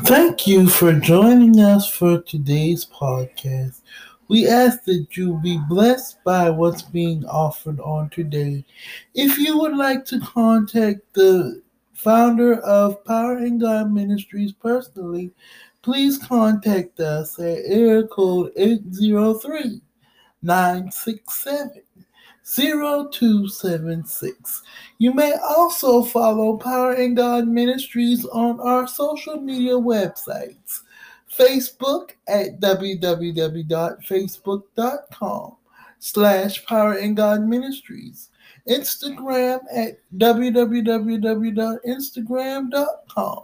Thank you for joining us for today's podcast. We ask that you be blessed by what's being offered on today. If you would like to contact the founder of Power and God Ministries personally, please contact us at area code 803 967 0276. You may also follow Power and God Ministries on our social media websites. Facebook at www.facebook.com slash Power and God Ministries. Instagram at www.instagram.com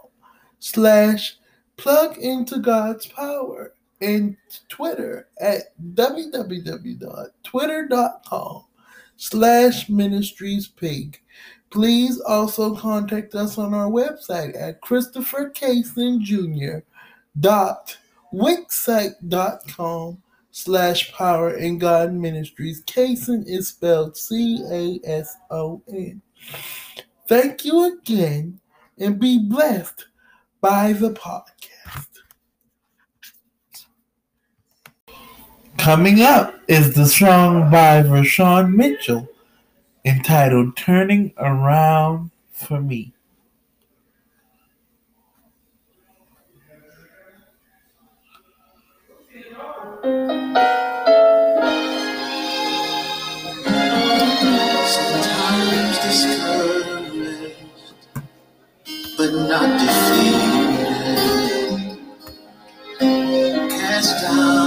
slash plug into God's power and Twitter at www.twitter.com slash ministries pig. Please also contact us on our website at Christopher Cason Jr. dot wixsite.com slash power and God ministries. Cason is spelled C-A-S-O-N. Thank you again and be blessed by the podcast. Coming up is the song by VaShawn Mitchell entitled Turning Around for Me. Sometimes discouraged, but not defeated. Cast down,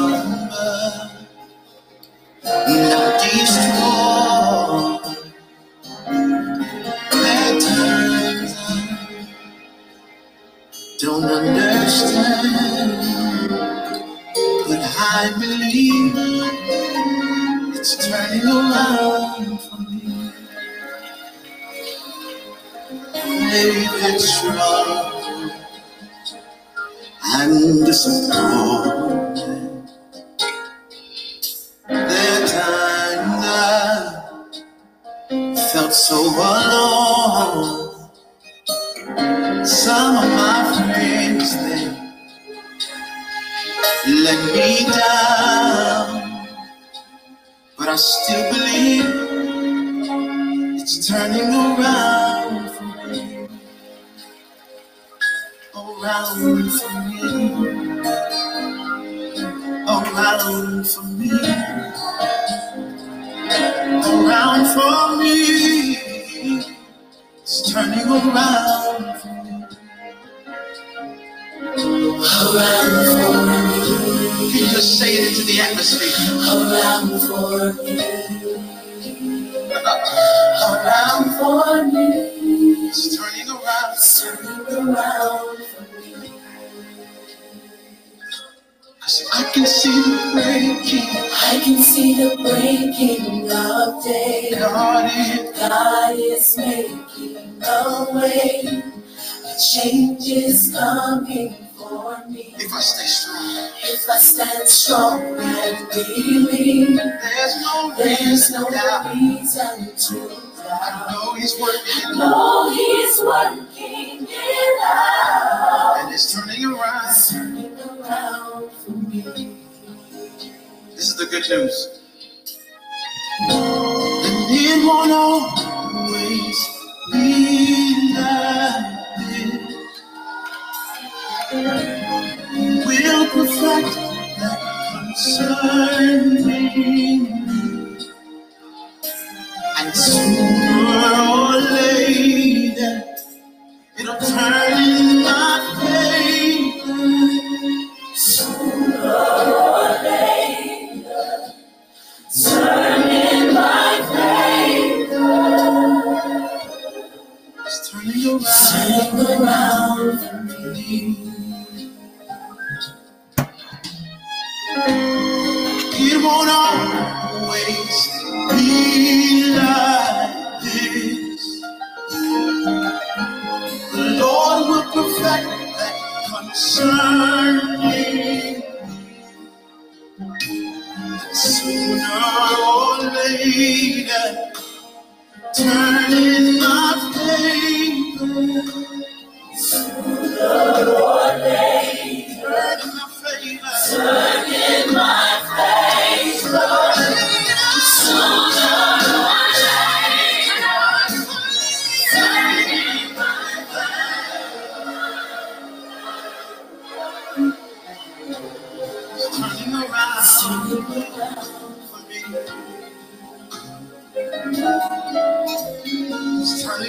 felt so alone. Some of my friends they let me down, but I still believe it's turning around for me. Around for me. Around for me. Around for me. It's turning around for me. Around for me. Can you just say it into the atmosphere? Around for me. Around for me. It's turning around. It's turning around can see the breaking. I can see the breaking of day. God is God is making a way. A change is coming for me. if I stay strong. If I stand strong and believe, There's no there's reason no to doubt. reason to I know He's working No, He's working the good news. And it won't always be like this. We'll perfect that concerning me. And sooner later,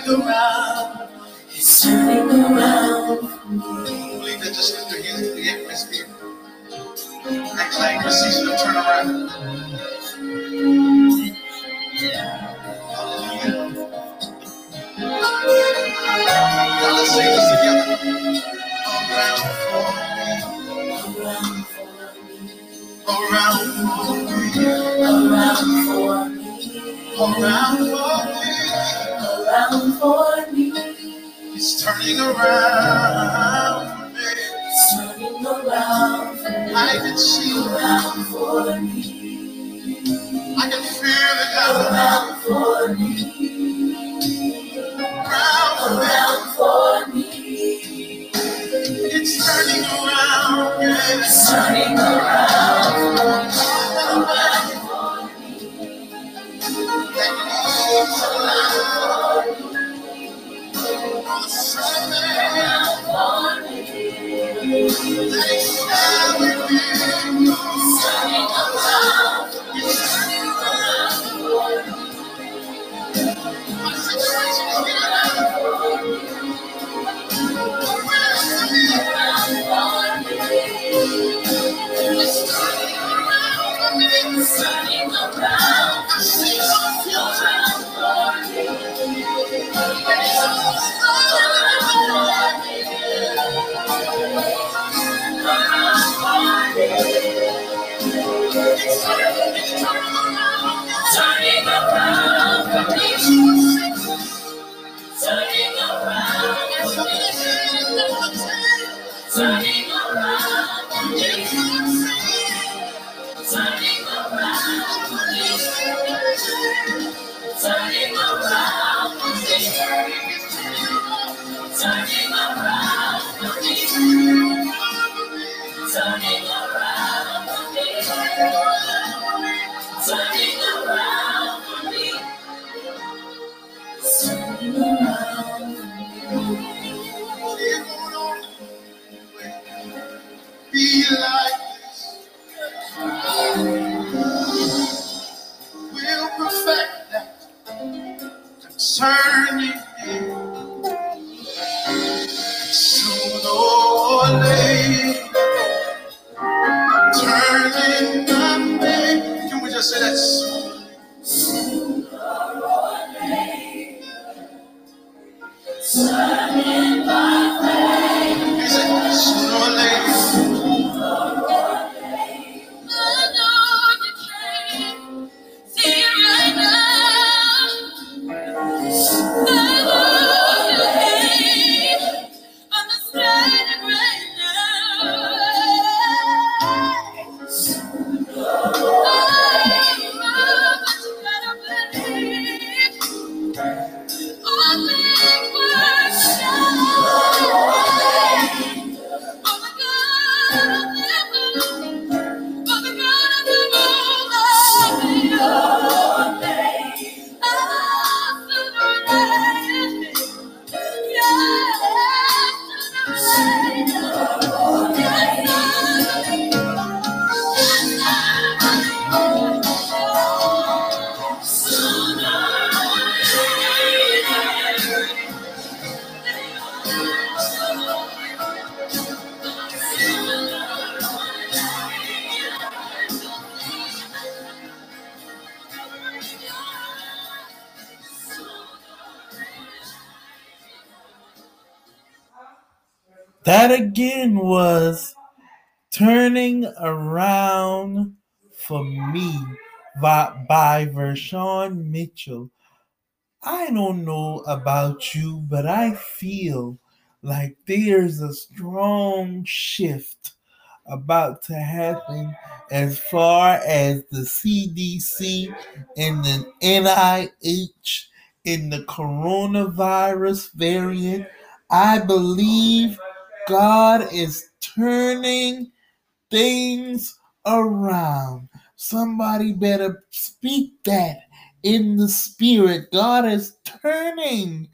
turning around. It's turning around. Believe that just lift your hands to the atmosphere and claim the season of turnaround. Now let's say this together. Around for me. Around for me. Around for me. Around for me. Around for me. Around for me. It's turning around for me. It's turning around for me. I can see. Around for me. I can feel it. Around for me. Around for me. Around for me. It's turning around. It's turning Be like That again was Turning Around for Me by, by VaShawn Mitchell. I don't know about you, but I feel like there's a strong shift about to happen as far as the CDC and the NIH in the coronavirus variant. I believe God is turning things around. Somebody better speak that in the spirit. God is turning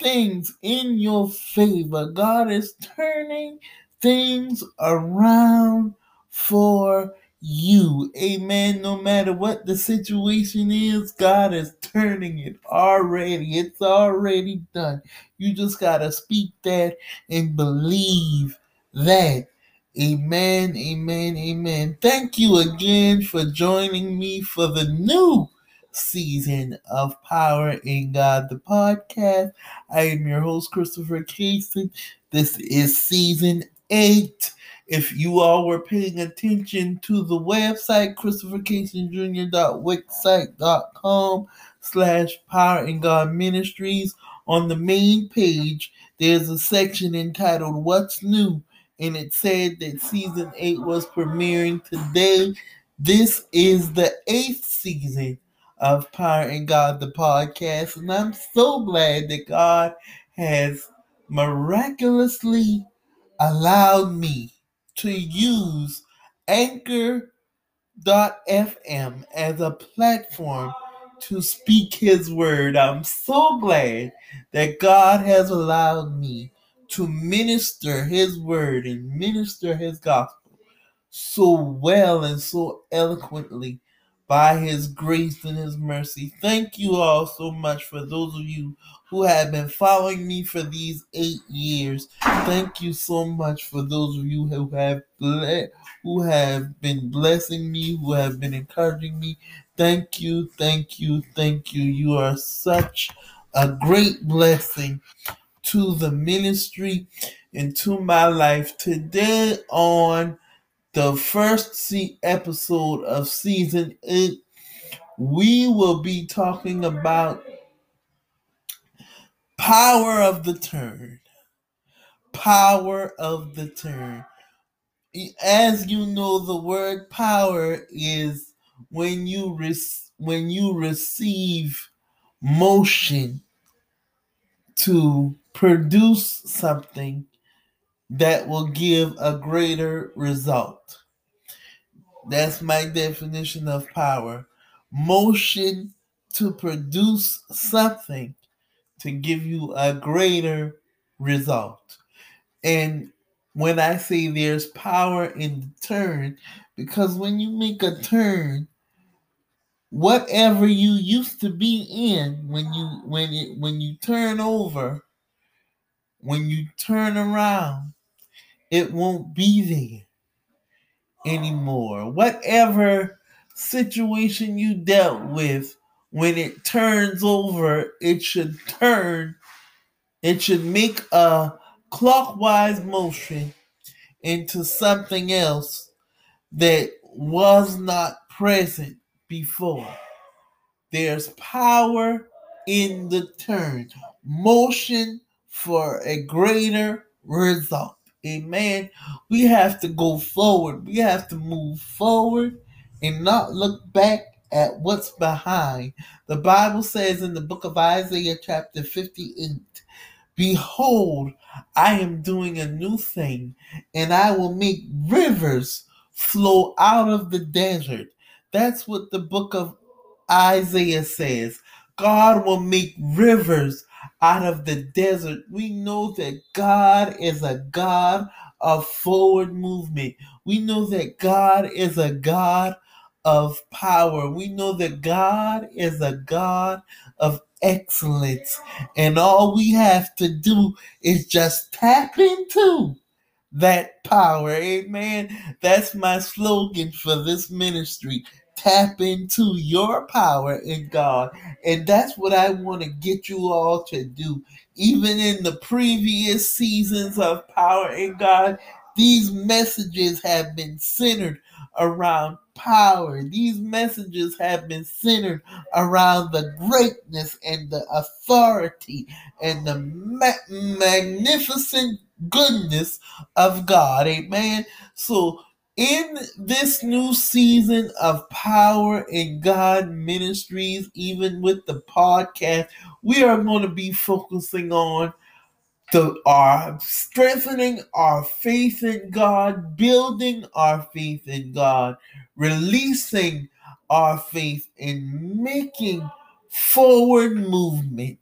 things in your favor. God is turning things around for you. Amen. No matter what the situation is, God is turning it already. It's already done. You just got to speak that and believe that. Amen. Amen. Amen. Thank you again for joining me for the new season of Power in God, the podcast. I am your host, Christopher Cason. This is season eight. If you all were paying attention to the website, christophercasonjr.wixsite.com slash Power in God Ministries, on the main page, there's a section entitled What's New? And it said that season eight was premiering today. This is the eighth season of Power in God, the podcast. And I'm so glad that God has miraculously allowed me to use Anchor.fm as a platform to speak His word. I'm so glad that God has allowed me to minister His word and minister His gospel so well and so eloquently by His grace and His mercy. Thank you all so much for those of you who have been following me for these eight years. Thank you so much for those of you who have ble- who have been blessing me, who have been encouraging me. Thank you, thank you, thank you. You are such a great blessing to the ministry and to my life. Today on the first episode of season eight, we will be talking about power of the turn. Power of the turn. As you know, the word power is when you re- when you receive motion to produce something that will give a greater result. That's my definition of power. Motion to produce something to give you a greater result. And when I say there's power in the turn, because when you make a turn, whatever you used to be in when you when it when you turn over, when you turn around, it won't be there anymore. Whatever situation you dealt with, when it turns over, it should turn, it should make a clockwise motion into something else that was not present before. There's power in the turn, motion for a greater result. Amen. We have to go forward. We have to move forward and not look back at what's behind. The Bible says in the book of Isaiah, chapter 58, Behold, I am doing a new thing, and I will make rivers flow out of the desert. That's what the book of Isaiah says. God will make rivers out of the desert. We know that God is a God of forward movement. We know that God is a God of power. We know that God is a God of excellence. And all we have to do is just tap into that power. Amen. That's my slogan for this ministry. Tap into your power in God. And that's what I want to get you all to do. Even in the previous seasons of Power in God, these messages have been centered around power. These messages have been centered around the greatness and the authority and the ma- magnificent goodness of God. Amen. So, in this new season of Power in God Ministries, even with the podcast, we are going to be focusing on the our strengthening our faith in God, building our faith in God, releasing our faith in making forward movement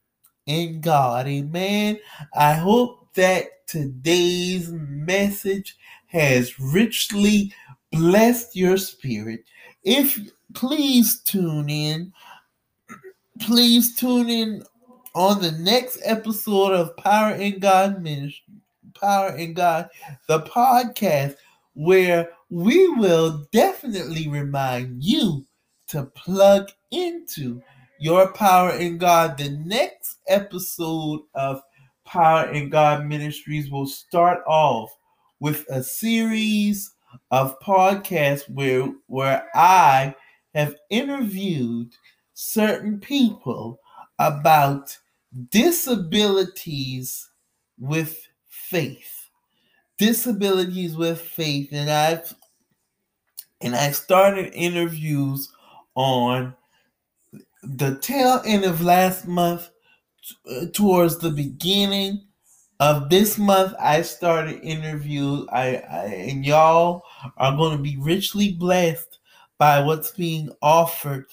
in God. Amen. I hope that today's message has richly blessed your spirit. If please tune in, please tune in on the next episode of Power in God Ministry, Power in God, the podcast, where we will definitely remind you to plug into your power in God. The next episode of Power in God Ministries will start off with a series of podcasts where where I have interviewed certain people about disabilities with faith. Disabilities with faith. And I've and I started interviews on the tail end of last month uh, towards the beginning of this month I started interview I, I and y'all are going to be richly blessed by what's being offered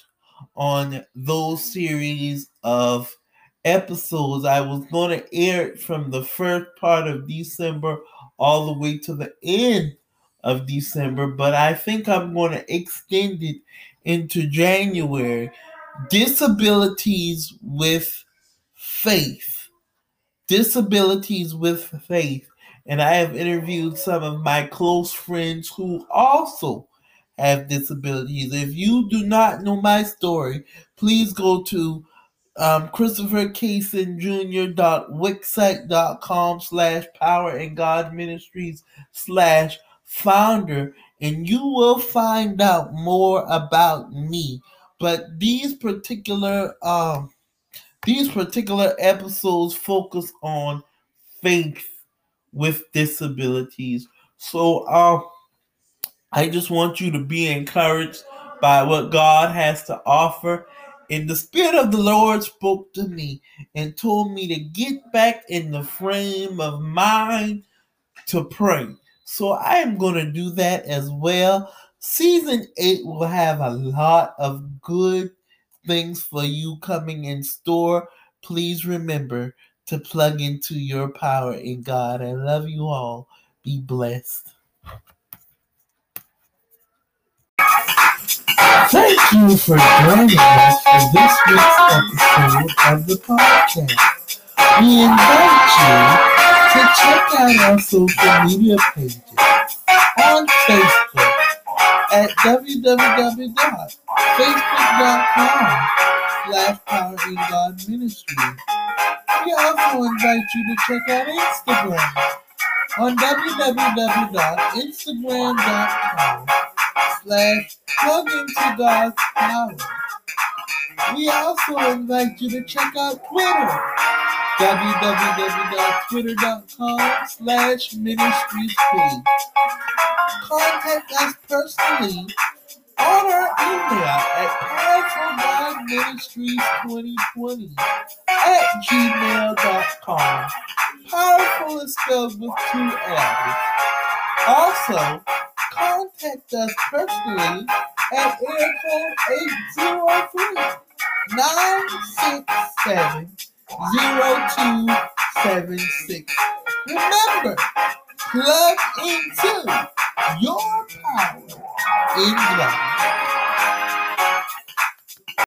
on those series of episodes. I was going to air it from the first part of December all the way to the end of December, but I think I'm going to extend it into January. Disabilities with faith. Disabilities with faith. And I have interviewed some of my close friends who also have disabilities. If you do not know my story, please go to um, Christopher Cason Jr.wixsite.com slash power and God ministries slash founder and you will find out more about me. But these particular um these particular episodes focus on faith with disabilities. So um I just want you to be encouraged by what God has to offer. And the Spirit of the Lord spoke to me and told me to get back in the frame of mind to pray. So I am going to do that as well. Season 8 will have a lot of good things for you coming in store. Please remember to plug into your power in God. I love you all. Be blessed. Thank you for joining us for this week's episode of the podcast. We invite you to check out our social media pages on Facebook at www.facebook.com slash Power in God Ministry. We also invite you to check out Instagram on www.instagram.com slash plug into God's power. We also invite you to check out Twitter, www.twitter.com slash ministry. Contact us personally on our email at powerfulgodministries2020 at gmail.com. Powerful is spelled with two L's. Also, contact us personally at area code 803 967 0276. Remember, plug into your power 音いん？